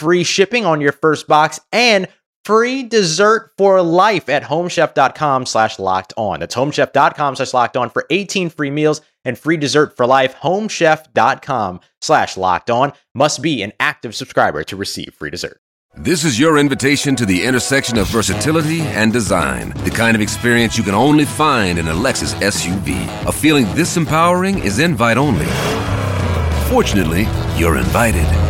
free shipping on your first box and free dessert for life at homechef.com slash locked on. That's homechef.com slash locked on for 18 free meals and free dessert for life. Homechef.com slash locked on must be an active subscriber to receive free dessert. This is your invitation to the intersection of versatility and design. The kind of experience you can only find in a Lexus SUV. A feeling this empowering is invite only. Fortunately, you're invited.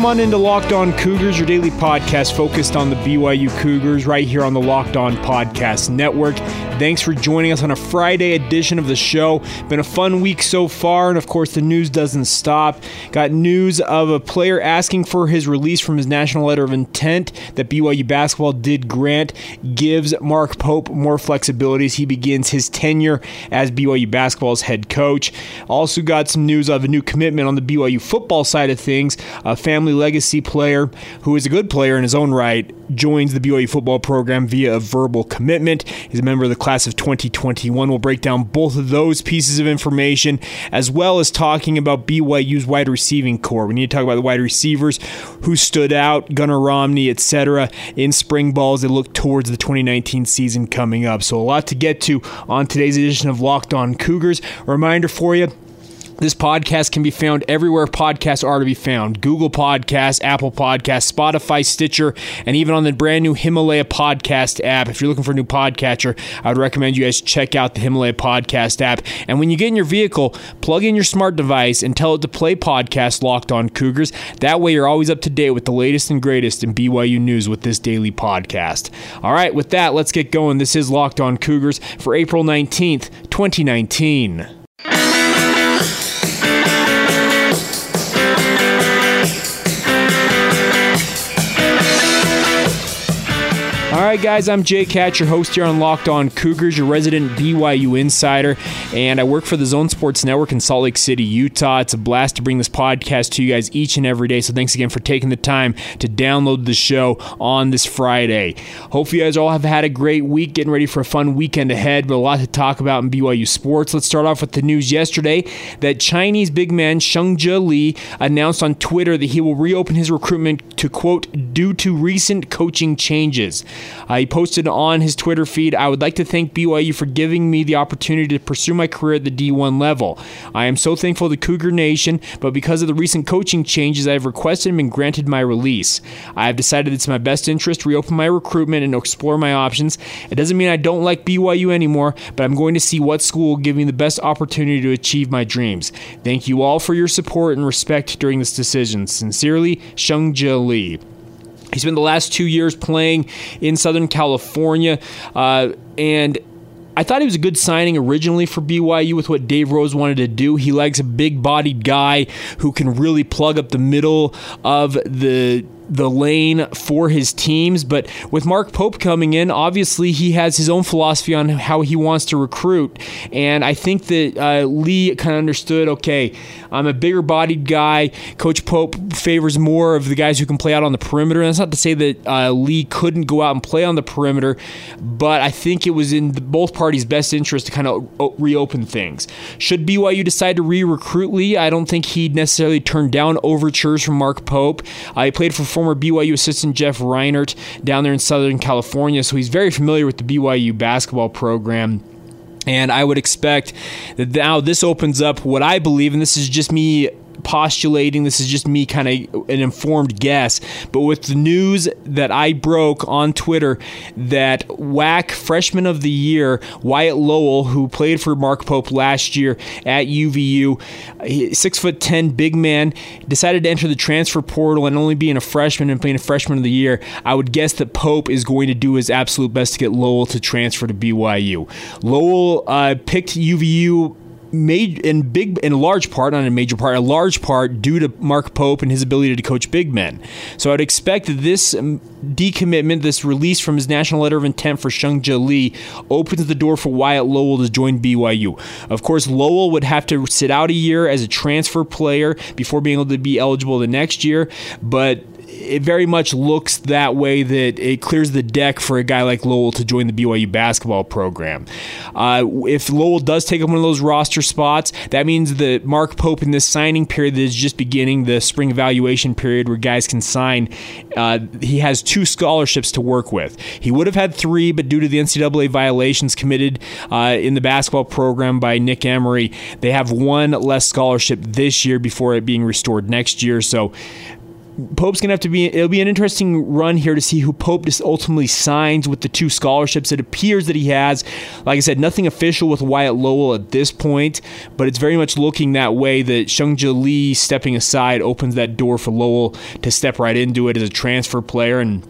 Welcome on into Locked On Cougars, your daily podcast focused on the BYU Cougars, right here on the Locked On Podcast Network. Thanks for joining us on a Friday edition of the show. Been a fun week so far, and of course, the news doesn't stop. Got news of a player asking for his release from his national letter of intent that BYU basketball did grant, gives Mark Pope more flexibility as he begins his tenure as BYU basketball's head coach. Also, got some news of a new commitment on the BYU football side of things. A family legacy player who is a good player in his own right joins the BYU football program via a verbal commitment. He's a member of the class of 2021. We'll break down both of those pieces of information as well as talking about BYU's wide receiving corps. We need to talk about the wide receivers who stood out, Gunner Romney, etc., in spring balls They look towards the 2019 season coming up. So a lot to get to on today's edition of Locked On Cougars. A reminder for you this podcast can be found everywhere podcasts are to be found Google Podcasts, Apple Podcasts, Spotify, Stitcher, and even on the brand new Himalaya Podcast app. If you're looking for a new podcatcher, I would recommend you guys check out the Himalaya Podcast app. And when you get in your vehicle, plug in your smart device and tell it to play podcast Locked On Cougars. That way, you're always up to date with the latest and greatest in BYU news with this daily podcast. All right, with that, let's get going. This is Locked On Cougars for April 19th, 2019. Right, guys, I'm Jake Hatch, your host here on Locked On Cougars, your resident BYU insider, and I work for the Zone Sports Network in Salt Lake City, Utah. It's a blast to bring this podcast to you guys each and every day. So thanks again for taking the time to download the show on this Friday. Hope you guys all have had a great week, getting ready for a fun weekend ahead, but a lot to talk about in BYU sports. Let's start off with the news yesterday that Chinese big man Shengzhe Li announced on Twitter that he will reopen his recruitment to quote due to recent coaching changes. Uh, he posted on his Twitter feed, I would like to thank BYU for giving me the opportunity to pursue my career at the D1 level. I am so thankful to Cougar Nation, but because of the recent coaching changes, I have requested and been granted my release. I have decided it's my best interest to reopen my recruitment and explore my options. It doesn't mean I don't like BYU anymore, but I'm going to see what school will give me the best opportunity to achieve my dreams. Thank you all for your support and respect during this decision. Sincerely, Shengzhe Li. He spent the last two years playing in Southern California, uh, and I thought he was a good signing originally for BYU with what Dave Rose wanted to do. He likes a big bodied guy who can really plug up the middle of the the lane for his teams. But with Mark Pope coming in, obviously he has his own philosophy on how he wants to recruit. And I think that uh, Li kind of understood okay, I'm a bigger bodied guy. Coach Pope favors more of the guys who can play out on the perimeter. And that's not to say that uh, Li couldn't go out and play on the perimeter, but I think it was in both parties' best interest to kind of reopen things. Should BYU decide to re recruit Li, I don't think he'd necessarily turn down overtures from Mark Pope. Uh, he played for former BYU assistant Jeff Reinert down there in Southern California, so he's very familiar with the BYU basketball program. And I would expect that now this opens up what I believe, and this is just me postulating. This is just me kind of an informed guess. But with the news that I broke on Twitter that WAC Freshman of the Year, Wyatt Lowell, who played for Mark Pope last year at UVU, six foot ten big man, decided to enter the transfer portal and only being a freshman and being a freshman of the year, I would guess that Pope is going to do his absolute best to get Lowell to transfer to BYU. Lowell uh, picked UVU made in big in large part, not a major part, a large part due to Mark Pope and his ability to coach big men. So I'd expect this um, decommitment, this release from his national letter of intent for Shengzhe Li, opens the door for Wyatt Lowell to join BYU. Of course, Lowell would have to sit out a year as a transfer player before being able to be eligible the next year, but it very much looks that way that it clears the deck for a guy like Lowell to join the BYU basketball program. Uh, if Lowell does take up one of those roster spots, that means that Mark Pope in this signing period that is just beginning, the spring evaluation period where guys can sign, uh, he has two scholarships to work with. He would have had three, but due to the NCAA violations committed uh, in the basketball program by Nick Emery, they have one less scholarship this year before it being restored next year. So Pope's gonna have to be. It'll be an interesting run here to see who Pope just ultimately signs with the two scholarships. It appears that he has, like I said, nothing official with Wyatt Lowell at this point, but it's very much looking that way. That Shengzhe Li stepping aside opens that door for Lowell to step right into it as a transfer player and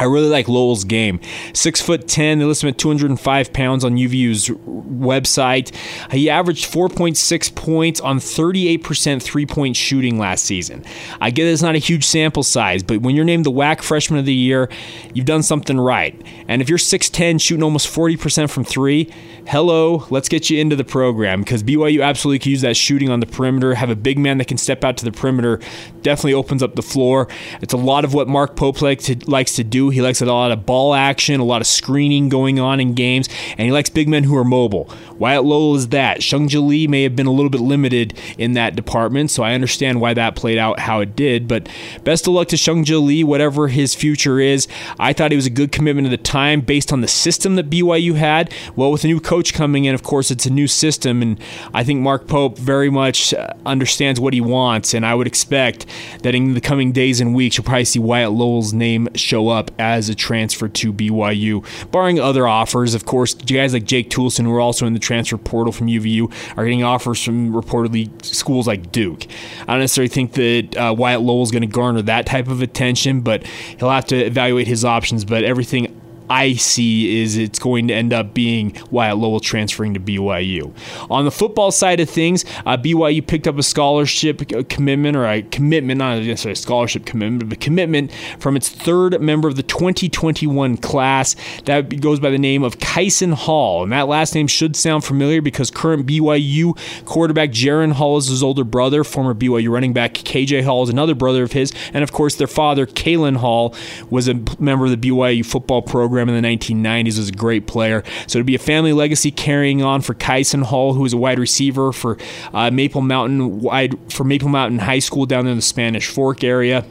I really like Lowell's game. Six foot ten, they list him at 205 pounds on UVU's website. He averaged 4.6 points on 38% three point shooting last season. I get it's not a huge sample size, but when you're named the WAC Freshman of the Year, you've done something right. And if you're 6'10, shooting almost 40% from three, hello, let's get you into the program because BYU absolutely could use that shooting on the perimeter. Have a big man that can step out to the perimeter, definitely opens up the floor. It's a lot of what Mark Pope likes to, to he likes a lot of ball action, a lot of screening going on in games, and he likes big men who are mobile. Wyatt Lowell is that. Shengzhe Li may have been a little bit limited in that department, so I understand why that played out how it did. But best of luck to Shengzhe Li, whatever his future is. I thought it was a good commitment at the time based on the system that BYU had. Well, with a new coach coming in, of course, it's a new system, and I think Mark Pope very much uh, understands what he wants, and I would expect that in the coming days and weeks, you'll probably see Wyatt Lowell's name show up as a transfer to BYU, barring other offers. Of course, guys like Jake Toolson, who are also in the transfer portal from UVU, are getting offers from reportedly schools like Duke. I don't necessarily think that uh, Wyatt Lowell is going to garner that type of attention, but he'll have to evaluate his options. But everything I see is it's going to end up being Wyatt Lowell transferring to BYU. On the football side of things, uh, BYU picked up a scholarship commitment or a commitment, not necessarily a scholarship commitment, but a commitment from its third member of the 2021 class. That goes by the name of Kyson Hall. And that last name should sound familiar because current BYU quarterback Jaren Hall is his older brother. Former BYU running back KJ Hall is another brother of his. And of course, their father, Kalin Hall, was a member of the BYU football program program in the 1990s, was a great player. So it'd be a family legacy carrying on for Kyson Hall, who was a wide receiver for uh, Maple Mountain wide for Maple Mountain High School down there in the Spanish Fork area.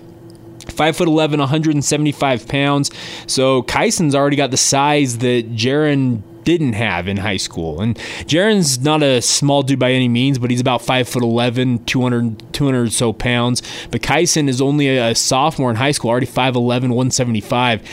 Five foot eleven, 175 pounds. So Kyson's already got the size that Jaren didn't have in high school. And Jaren's not a small dude by any means, but he's about 5 foot 11, 200, 200 or so pounds. But Kyson is only a sophomore in high school, already 5'11, 175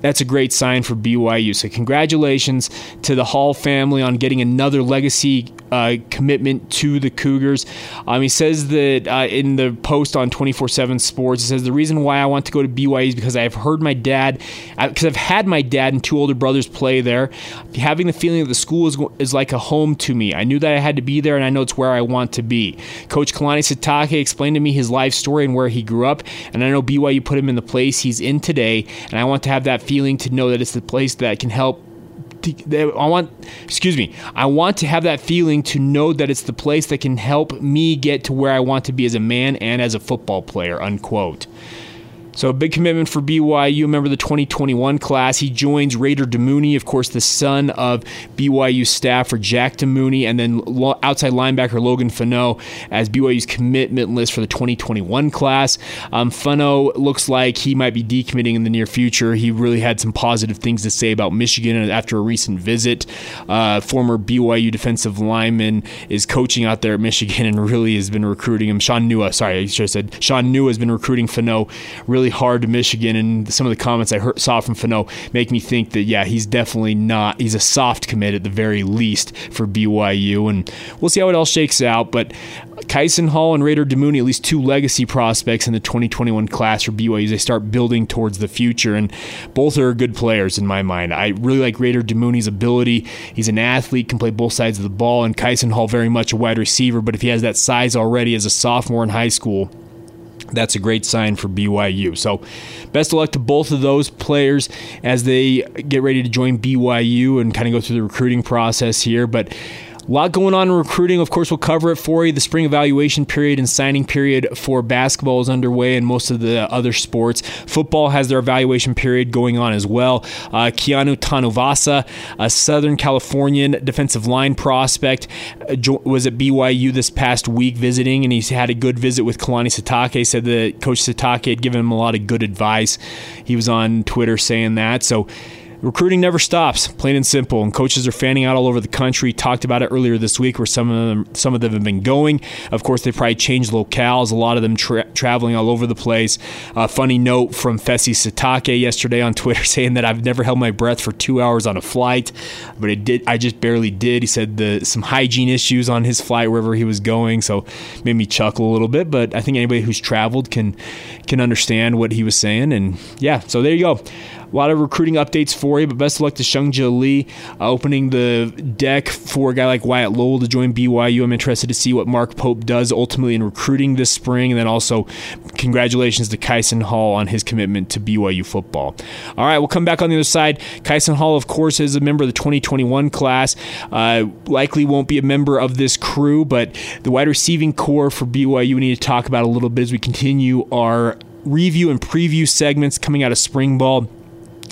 that's a great sign for BYU. So, congratulations to the Hall family on getting another legacy uh, commitment to the Cougars. Um, he says that uh, in the post on 24 7 Sports, he says, The reason why I want to go to BYU is because I've heard my dad, because I've had my dad and two older brothers play there. Having the feeling that the school is, is like a home to me. I knew that I had to be there, and I know it's where I want to be. Coach Kalani Sitake explained to me his life story and where he grew up, and I know BYU put him in the place he's in today, and I want to have that feeling to know that it's the place that can help I want, excuse me, I want to have that feeling to know that it's the place that can help me get to where I want to be as a man and as a football player, unquote. So a big commitment for BYU. Remember the 2021 class. He joins Raider Damuni, of course, the son of BYU staffer Jack Damuni, and then outside linebacker Logan Fano as BYU's commitment list for the 2021 class. Um, Fano looks like he might be decommitting in the near future. He really had some positive things to say about Michigan after a recent visit. Uh, former BYU defensive lineman is coaching out there at Michigan and really has been recruiting him. Shaun Nua, sorry, I should have said Shaun Nua has been recruiting Fano really really hard to Michigan, and some of the comments I heard, saw from Fano make me think that yeah, he's definitely not. He's a soft commit at the very least for BYU, and we'll see how it all shakes out. But Kyson Hall and Raider Damuni, at least two legacy prospects in the 2021 class for BYU as they start building towards the future. And both are good players in my mind. I really like Raider Damuni's ability. He's an athlete, can play both sides of the ball, and Kyson Hall very much a wide receiver. But if he has that size already as a sophomore in high school, that's a great sign for BYU. So, best of luck to both of those players as they get ready to join BYU and kind of go through the recruiting process here. But a lot going on in recruiting. Of course, we'll cover it for you. The spring evaluation period and signing period for basketball is underway, and most of the other sports. Football has their evaluation period going on as well. Uh, Keanu Tanuvasa, a Southern Californian defensive line prospect, was at BYU this past week visiting, and he's had a good visit with Kalani Sitake. Said that Coach Sitake had given him a lot of good advice. He was on Twitter saying that. So recruiting never stops, plain and simple. And coaches are fanning out all over the country. Talked about it earlier this week, where some of them some of them have been going. Of course, they probably changed locales. A lot of them tra- traveling all over the place. A funny note from Fesi Sitake yesterday on Twitter saying that I've never held my breath for two hours on a flight, but it did. I just barely did. He said the some hygiene issues on his flight wherever he was going, so made me chuckle a little bit. But I think anybody who's traveled can can understand what he was saying. And yeah, so there you go. A lot of recruiting updates for you, but best of luck to Shengzhe Li uh, opening the deck for a guy like Wyatt Lowell to join BYU. I'm interested to see what Mark Pope does ultimately in recruiting this spring, and then also congratulations to Kyson Hall on his commitment to BYU football. All right, we'll come back on the other side. Kyson Hall, of course, is a member of the 2021 class. Uh, likely won't be a member of this crew, but the wide receiving corps for BYU we need to talk about a little bit as we continue our review and preview segments coming out of spring ball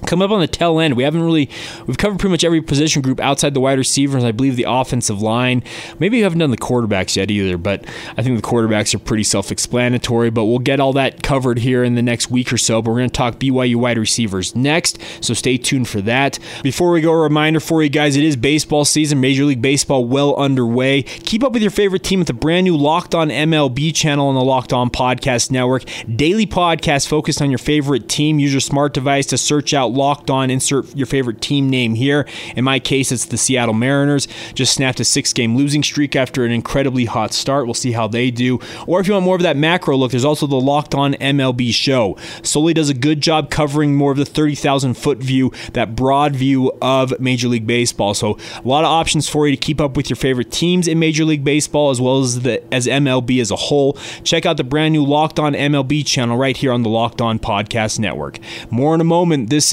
come up on the tail end. We haven't really we've covered pretty much every position group outside the wide receivers. I believe the offensive line. Maybe we haven't done the quarterbacks yet either, but I think the quarterbacks are pretty self-explanatory. But we'll get all that covered here in the next week or so. But we're going to talk BYU wide receivers next, so stay tuned for that. Before we go, a reminder for you guys: it is baseball season. Major League Baseball well underway. Keep up with your favorite team at the brand new Locked On MLB channel on the Locked On Podcast Network. Daily podcast focused on your favorite team. Use your smart device to search out locked on, insert your favorite team name here. In my case, it's the Seattle Mariners. Just snapped a six game losing streak after an incredibly hot start. We'll see how they do. Or if you want more of that macro look, there's also the Locked On MLB show. Sully does a good job covering more of the 30,000 foot view, that broad view of Major League Baseball. So a lot of options for you to keep up with your favorite teams in Major League Baseball as well as the as MLB as a whole. Check out the brand new Locked On MLB channel right here on the Locked On Podcast Network. More in a moment. This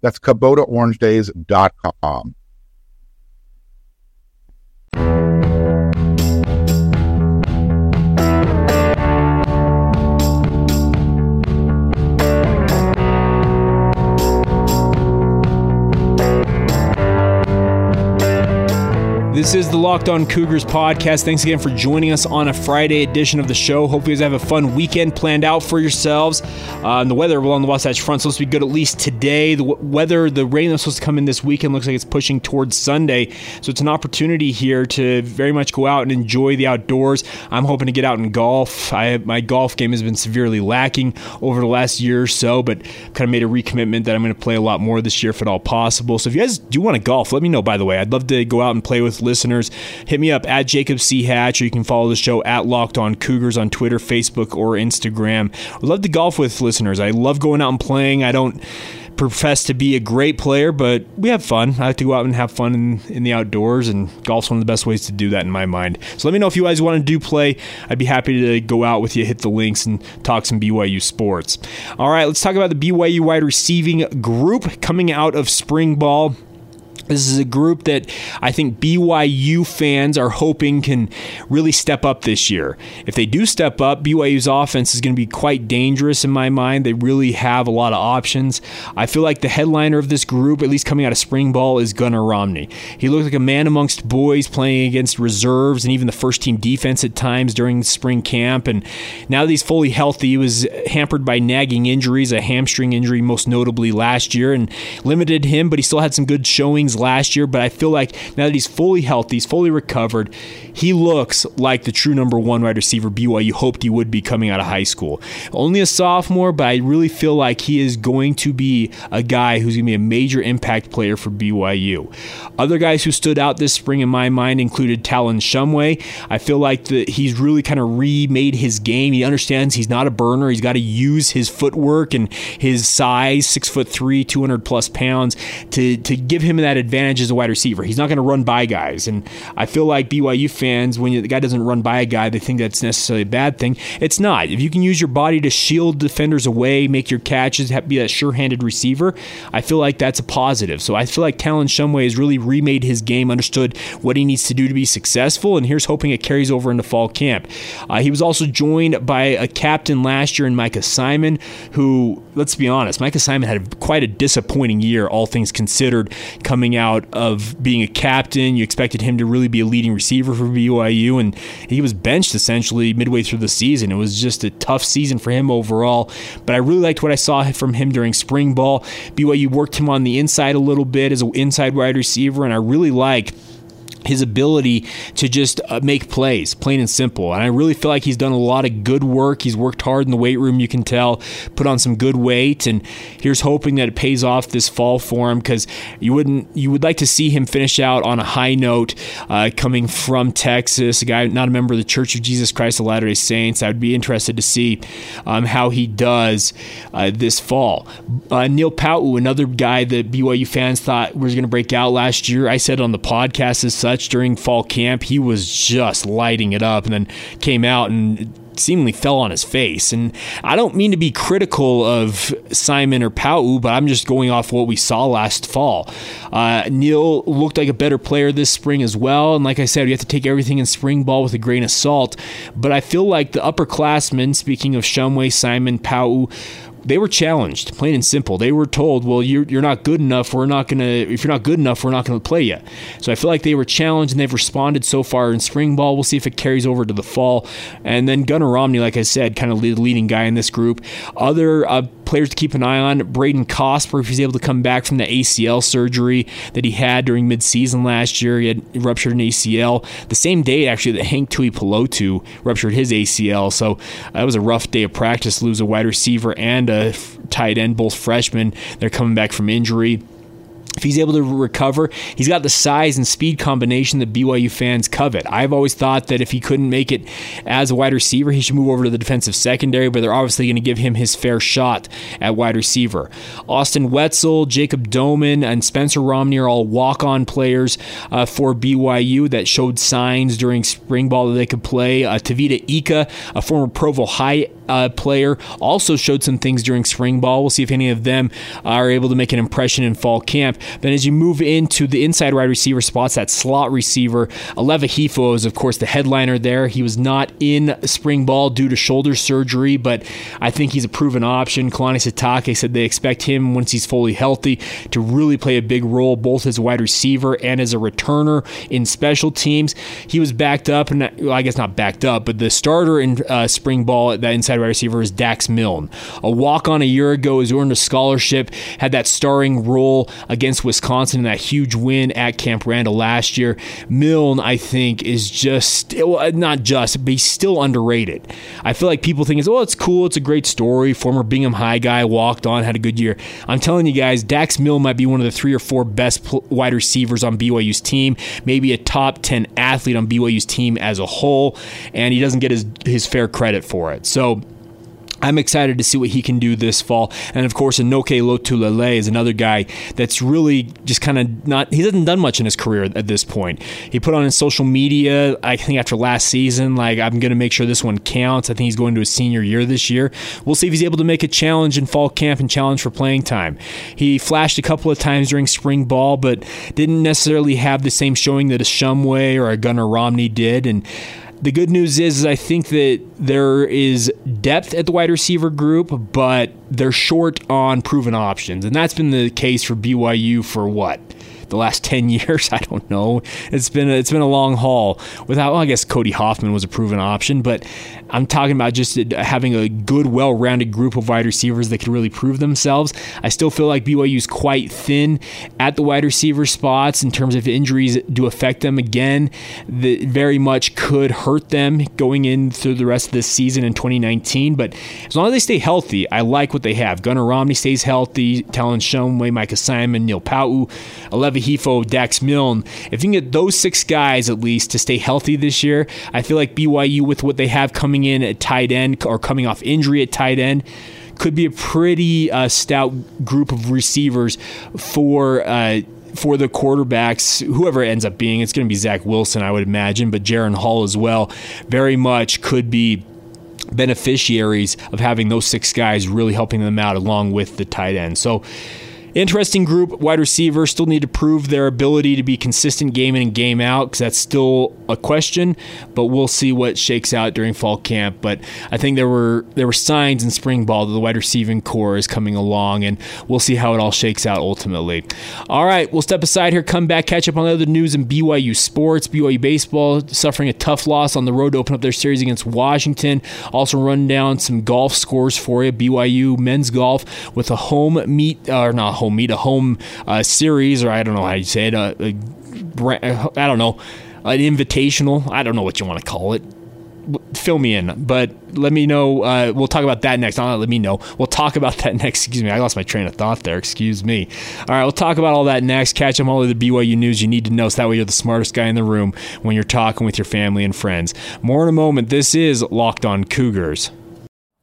that's KubotaOrangeDays.com. This is the Locked On Cougars podcast. Thanks again for joining us on a Friday edition of the show. Hope you guys have a fun weekend planned out for yourselves. Uh, the weather along the Wasatch Front supposed to be good at least today. The w- weather, the rain that's supposed to come in this weekend looks like it's pushing towards Sunday. So it's an opportunity here to very much go out and enjoy the outdoors. I'm hoping to get out and golf. I, my golf game has been severely lacking over the last year or so, but kind of made a recommitment that I'm going to play a lot more this year if at all possible. So if you guys do want to golf, let me know, by the way. I'd love to go out and play with listeners, hit me up at Jacob C. Hatch, or you can follow the show at Locked On Cougars on Twitter, Facebook, or Instagram. I'd love to golf with listeners. I love going out and playing. I don't profess to be a great player, but we have fun. I like to go out and have fun in, in the outdoors, and golf's one of the best ways to do that in my mind. So let me know if you guys want to do play. I'd be happy to go out with you, hit the links, and talk some BYU sports. All right, let's talk about the BYU wide receiving group coming out of spring ball. This is a group that I think BYU fans are hoping can really step up this year. If they do step up, BYU's offense is going to be quite dangerous in my mind. They really have a lot of options. I feel like the headliner of this group, at least coming out of spring ball, is Gunner Romney. He looks like a man amongst boys playing against reserves and even the first team defense at times during spring camp. And now that he's fully healthy, he was hampered by nagging injuries, a hamstring injury most notably last year, and limited him, but he still had some good showings last year, but I feel like now that he's fully healthy, he's fully recovered, he looks like the true number one wide receiver BYU hoped he would be coming out of high school. Only a sophomore, but I really feel like he is going to be a guy who's going to be a major impact player for BYU. Other guys who stood out this spring in my mind included Talon Shumway. I feel like the, he's really kind of remade his game. He understands he's not a burner. He's got to use his footwork and his size, six foot three, 200 plus pounds, to, to give him that advantage as a wide receiver. He's not going to run by guys. And I feel like BYU fans, when the guy doesn't run by a guy, they think that's necessarily a bad thing. It's not. If you can use your body to shield defenders away, make your catches, be a sure handed receiver, I feel like that's a positive. So I feel like Talon Shumway has really remade his game, understood what he needs to do to be successful, and here's hoping it carries over into fall camp. Uh, he was also joined by a captain last year in Micah Simon, who, let's be honest, Micah Simon had quite a disappointing year, all things considered, coming of being a captain. You expected him to really be a leading receiver for BYU, and he was benched essentially midway through the season. It was just a tough season for him overall. But I really liked what I saw from him during spring ball. BYU worked him on the inside a little bit as an inside wide receiver, and I really like his ability to just uh, make plays, plain and simple. And I really feel like he's done a lot of good work. He's worked hard in the weight room, you can tell, put on some good weight. And here's hoping that it pays off this fall for him because you wouldn't you would like to see him finish out on a high note uh, coming from Texas, a guy not a member of the Church of Jesus Christ of Latter day Saints. I would be interested to see um, how he does uh, this fall. Uh, Neil Pau'u, another guy that BYU fans thought was going to break out last year. I said on the podcast as such during fall camp, he was just lighting it up and then came out and seemingly fell on his face. And I don't mean to be critical of Simon or Pau, but I'm just going off what we saw last fall. Uh, Neil looked like a better player this spring as well. And like I said, you have to take everything in spring ball with a grain of salt. But I feel like the upperclassmen, speaking of Shumway, Simon, Pau'u, they were challenged, plain and simple. They were told, "Well, you're you're not good enough. We're not gonna. If you're not good enough, we're not gonna play you." So I feel like they were challenged and they've responded so far in spring ball. We'll see if it carries over to the fall. And then Gunner Romney, like I said, kind of the leading guy in this group. Other uh, players to keep an eye on: Braden Cosper, if he's able to come back from the ACL surgery that he had during midseason last year. He had ruptured an ACL the same day actually that Hank Tuipulotu ruptured his ACL. So that was a rough day of practice. Lose a wide receiver and a tight end, both freshmen. They're coming back from injury. If he's able to recover, he's got the size and speed combination that BYU fans covet. I've always thought that if he couldn't make it as a wide receiver, he should move over to the defensive secondary, but they're obviously going to give him his fair shot at wide receiver. Austin Wetzel, Jacob Domann, and Spencer Romney are all walk on players uh, for BYU that showed signs during spring ball that they could play. Uh, Tavita Ika, a former Provo High uh, player, also showed some things during spring ball. We'll see if any of them are able to make an impression in fall camp. Then as you move into the inside wide receiver spots, that slot receiver, Aleva Hifo is, of course, the headliner there. He was not in spring ball due to shoulder surgery, but I think he's a proven option. Kalani Sitake said they expect him, once he's fully healthy, to really play a big role both as a wide receiver and as a returner in special teams. He was backed up, and well, I guess not backed up, but the starter in uh, spring ball at that inside wide receiver is Dax Milne. A walk on a year ago, has earned a scholarship, had that starring role against Wisconsin in that huge win at Camp Randall last year. Milne, I think, is just, well, uh, not just, but he's still underrated. I feel like people think, oh, it's cool, it's a great story. Former Bingham High guy walked on, had a good year. I'm telling you guys, Dax Milne might be one of the three or four best wide receivers on BYU's team, maybe a top 10 athlete on BYU's team as a whole, and he doesn't get his, his fair credit for it. So, I'm excited to see what he can do this fall. And of course, Enoke Lotulelei is another guy that's really just kind of not, he hasn't done much in his career at this point. He put on his social media, I think after last season, like, I'm going to make sure this one counts. I think he's going to his senior year this year. We'll see if he's able to make a challenge in fall camp and challenge for playing time. He flashed a couple of times during spring ball, but didn't necessarily have the same showing that a Shumway or a Gunner Romney did. And the good news is, is I think that there is depth at the wide receiver group, but they're short on proven options. And that's been the case for BYU for what? the last 10 years. I don't know. It's been a, it's been a long haul. Without, well, I guess Cody Hoffman was a proven option, but I'm talking about just having a good, well-rounded group of wide receivers that could really prove themselves. I still feel like BYU is quite thin at the wide receiver spots in terms of injuries do affect them again. That very much could hurt them going in through the rest of this season in 2019. But as long as they stay healthy, I like what they have. Gunner Romney stays healthy. Talon Shumway, Micah Simon, Neil Pau'u, Aleva Hifo, Dax Milne. If you can get those six guys at least to stay healthy this year, I feel like BYU with what they have coming in at tight end or coming off injury at tight end could be a pretty uh, stout group of receivers for. Uh, for the quarterbacks, whoever it ends up being, it's going to be Zach Wilson, I would imagine, but Jaren Hall as well, very much could be beneficiaries of having those six guys really helping them out along with the tight end. So, Interesting group, wide receivers still need to prove their ability to be consistent game in and game out because that's still a question. But we'll see what shakes out during fall camp. But I think there were there were signs in spring ball that the wide receiving corps is coming along, and we'll see how it all shakes out ultimately. All right, we'll step aside here, come back, catch up on the other news in BYU sports. BYU baseball suffering a tough loss on the road to open up their series against Washington. Also run down some golf scores for you. BYU men's golf with a home meet or not home meet, a home uh, series, or I don't know how you say it, a, I don't know, an invitational. I don't know what you want to call it. Fill me in, but let me know. Uh, we'll talk about that next. Not let me know. We'll talk about that next. Excuse me, I lost my train of thought there. Excuse me. All right, we'll talk about all that next. Catch up all of the BYU news you need to know, so that way you're the smartest guy in the room when you're talking with your family and friends. More in a moment. This is Locked On Cougars.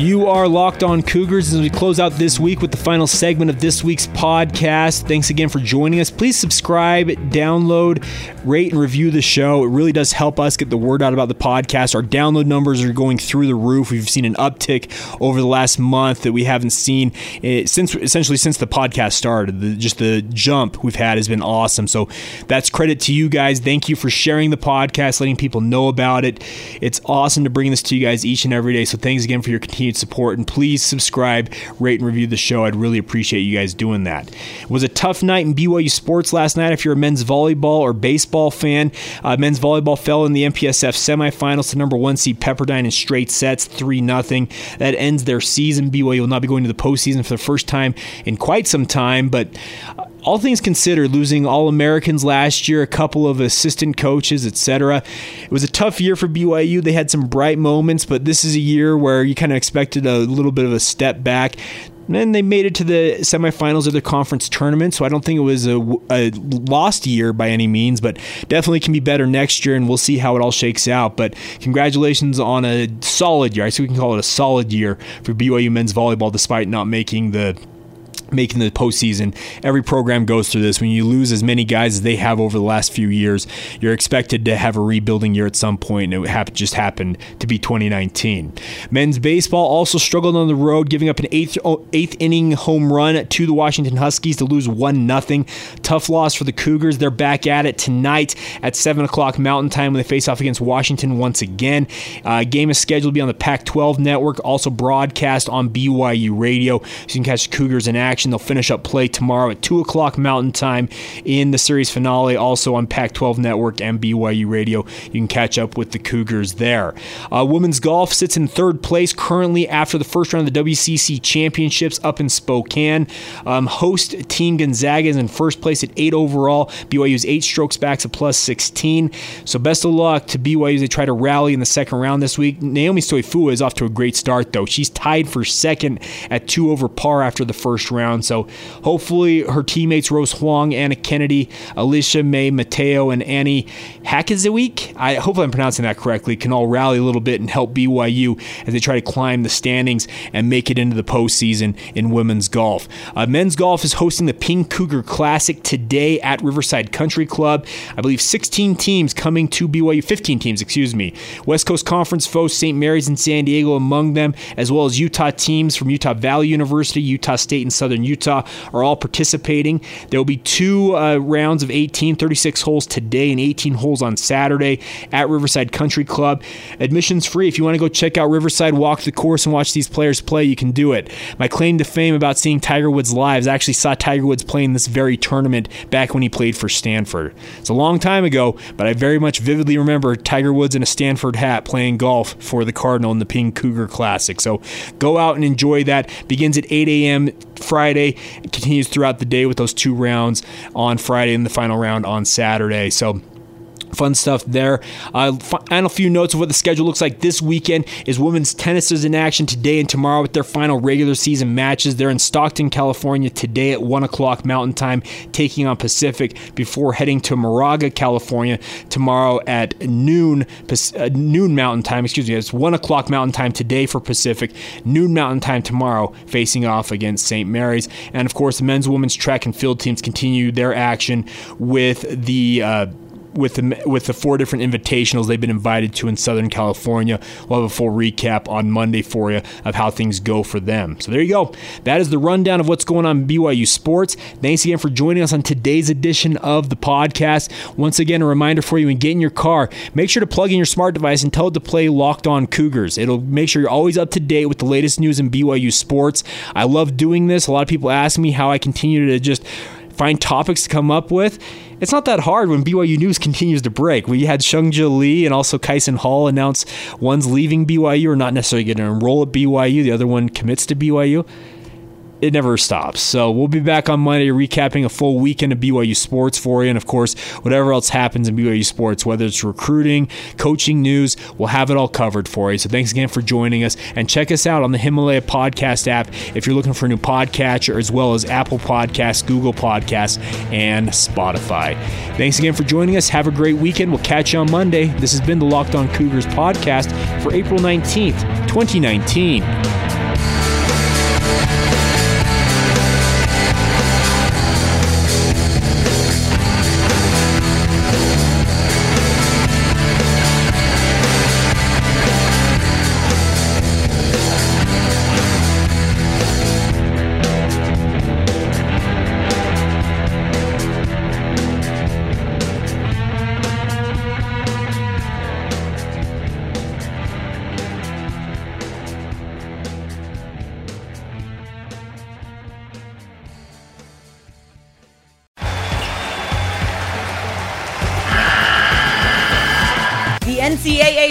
You are locked on Cougars as we close out this week with the final segment of this week's podcast. Thanks again for joining us. Please subscribe, download, rate, and review the show. It really does help us get the word out about the podcast. Our download numbers are going through the roof. We've seen an uptick over the last month that we haven't seen eh, since essentially since the podcast started. The, just the jump we've had has been awesome. So that's credit to you guys. Thank you for sharing the podcast, letting people know about it. It's awesome to bring this to you guys each and every day. So thanks again for your continued continued support. And please subscribe, rate, and review the show. I'd really appreciate you guys doing that. It was a tough night in BYU sports last night. If you're a men's volleyball or baseball fan, uh, men's volleyball fell in the MPSF semifinals to number one seed Pepperdine in straight sets, 3 0. That ends their season. BYU will not be going to the postseason for the first time in quite some time, but all things considered, losing all Americans last year, a couple of assistant coaches, etc. It was a tough year for BYU. They had some bright moments, but this is a year where you kind of expected a little bit of a step back. And they made it to the semifinals of the conference tournament, so I don't think it was a, a, lost year by any means, but definitely can be better next year, and we'll see how it all shakes out. But congratulations on a solid year. I guess we can call it a solid year for BYU men's volleyball, despite not making the making the postseason. Every program goes through this. When you lose as many guys as they have over the last few years, you're expected to have a rebuilding year at some point, and it just happened to be 2019. Men's baseball also struggled on the road, giving up an eighth eighth inning home run to the Washington Huskies to lose one nothing. Tough loss for the Cougars. They're back at it tonight at seven o'clock Mountain Time when they face off against Washington once again. Uh, game is scheduled to be on the Pac-12 network, also broadcast on BYU Radio. So you can catch the Cougars in action action. They'll finish up play tomorrow at 2 o'clock Mountain Time in the series finale, also on Pac 12 Network and BYU Radio. You can catch up with the Cougars there. Uh, women's golf sits in third place currently after the first round of the WCC Championships up in Spokane. Um, host Team Gonzaga is in first place at 8 overall. BYU's 8 strokes back to plus 16. So best of luck to BYU as they try to rally in the second round this week. Naomi Soifua is off to a great start, though. She's tied for second at 2 over par after the first round. So hopefully her teammates Rose Huang, Anna Kennedy, Alicia May Mateo, and Annie Hakazaweek, I hopefully I'm pronouncing that correctly, can all rally a little bit and help BYU as they try to climb the standings and make it into the postseason in women's golf. Uh, men's golf is hosting the Pink Cougar Classic today at Riverside Country Club. I believe 16 teams coming to BYU, 15 teams, excuse me. West Coast Conference foes St. Mary's and San Diego among them, as well as Utah teams from Utah Valley University, Utah State, and Southern Utah are all participating. There will be two uh, rounds of 18, 36 holes today and 18 holes on Saturday at Riverside Country Club. Admissions free. If you want to go check out Riverside, walk the course, and watch these players play, you can do it. My claim to fame about seeing Tiger Woods live is I actually saw Tiger Woods playing this very tournament back when he played for Stanford. It's a long time ago, but I very much vividly remember Tiger Woods in a Stanford hat playing golf for the Cardinal in the Pink Cougar Classic. So go out and enjoy that. Begins at 8 a.m. Friday. It continues throughout the day with those two rounds on Friday and the final round on Saturday. So Fun stuff there. Uh, final few notes of what the schedule looks like this weekend is women's tennis is in action today and tomorrow with their final regular season matches. They're in Stockton, California today at 1 o'clock Mountain Time, taking on Pacific before heading to Moraga, California tomorrow at noon, uh, noon Mountain Time. Excuse me, it's 1 o'clock Mountain Time today for Pacific, noon Mountain Time tomorrow, facing off against St. Mary's. And of course, the men's, women's track and field teams continue their action with the uh, with the with the four different invitationals they've been invited to in Southern California. We'll have a full recap on Monday for you of how things go for them. So there you go. That is the rundown of what's going on in BYU sports. Thanks again for joining us on today's edition of the podcast. Once again, a reminder for you: when get in your car, make sure to plug in your smart device and tell it to play Locked On Cougars. It'll make sure you're always up to date with the latest news in BYU sports. I love doing this. A lot of people ask me how I continue to just find topics to come up with it's not that hard when BYU news continues to break. We had Shengzhe Li and also Kyson Hall announce one's leaving BYU or not necessarily going to enroll at BYU. The other one commits to BYU it never stops. So we'll be back on Monday recapping a full weekend of BYU sports for you. And of course, whatever else happens in BYU sports, whether it's recruiting, coaching news, we'll have it all covered for you. So thanks again for joining us. And check us out on the Himalaya Podcast app if you're looking for a new podcatcher, as well as Apple Podcasts, Google Podcasts, and Spotify. Thanks again for joining us. Have a great weekend. We'll catch you on Monday. This has been the Locked On Cougars podcast for April 19th, 2019.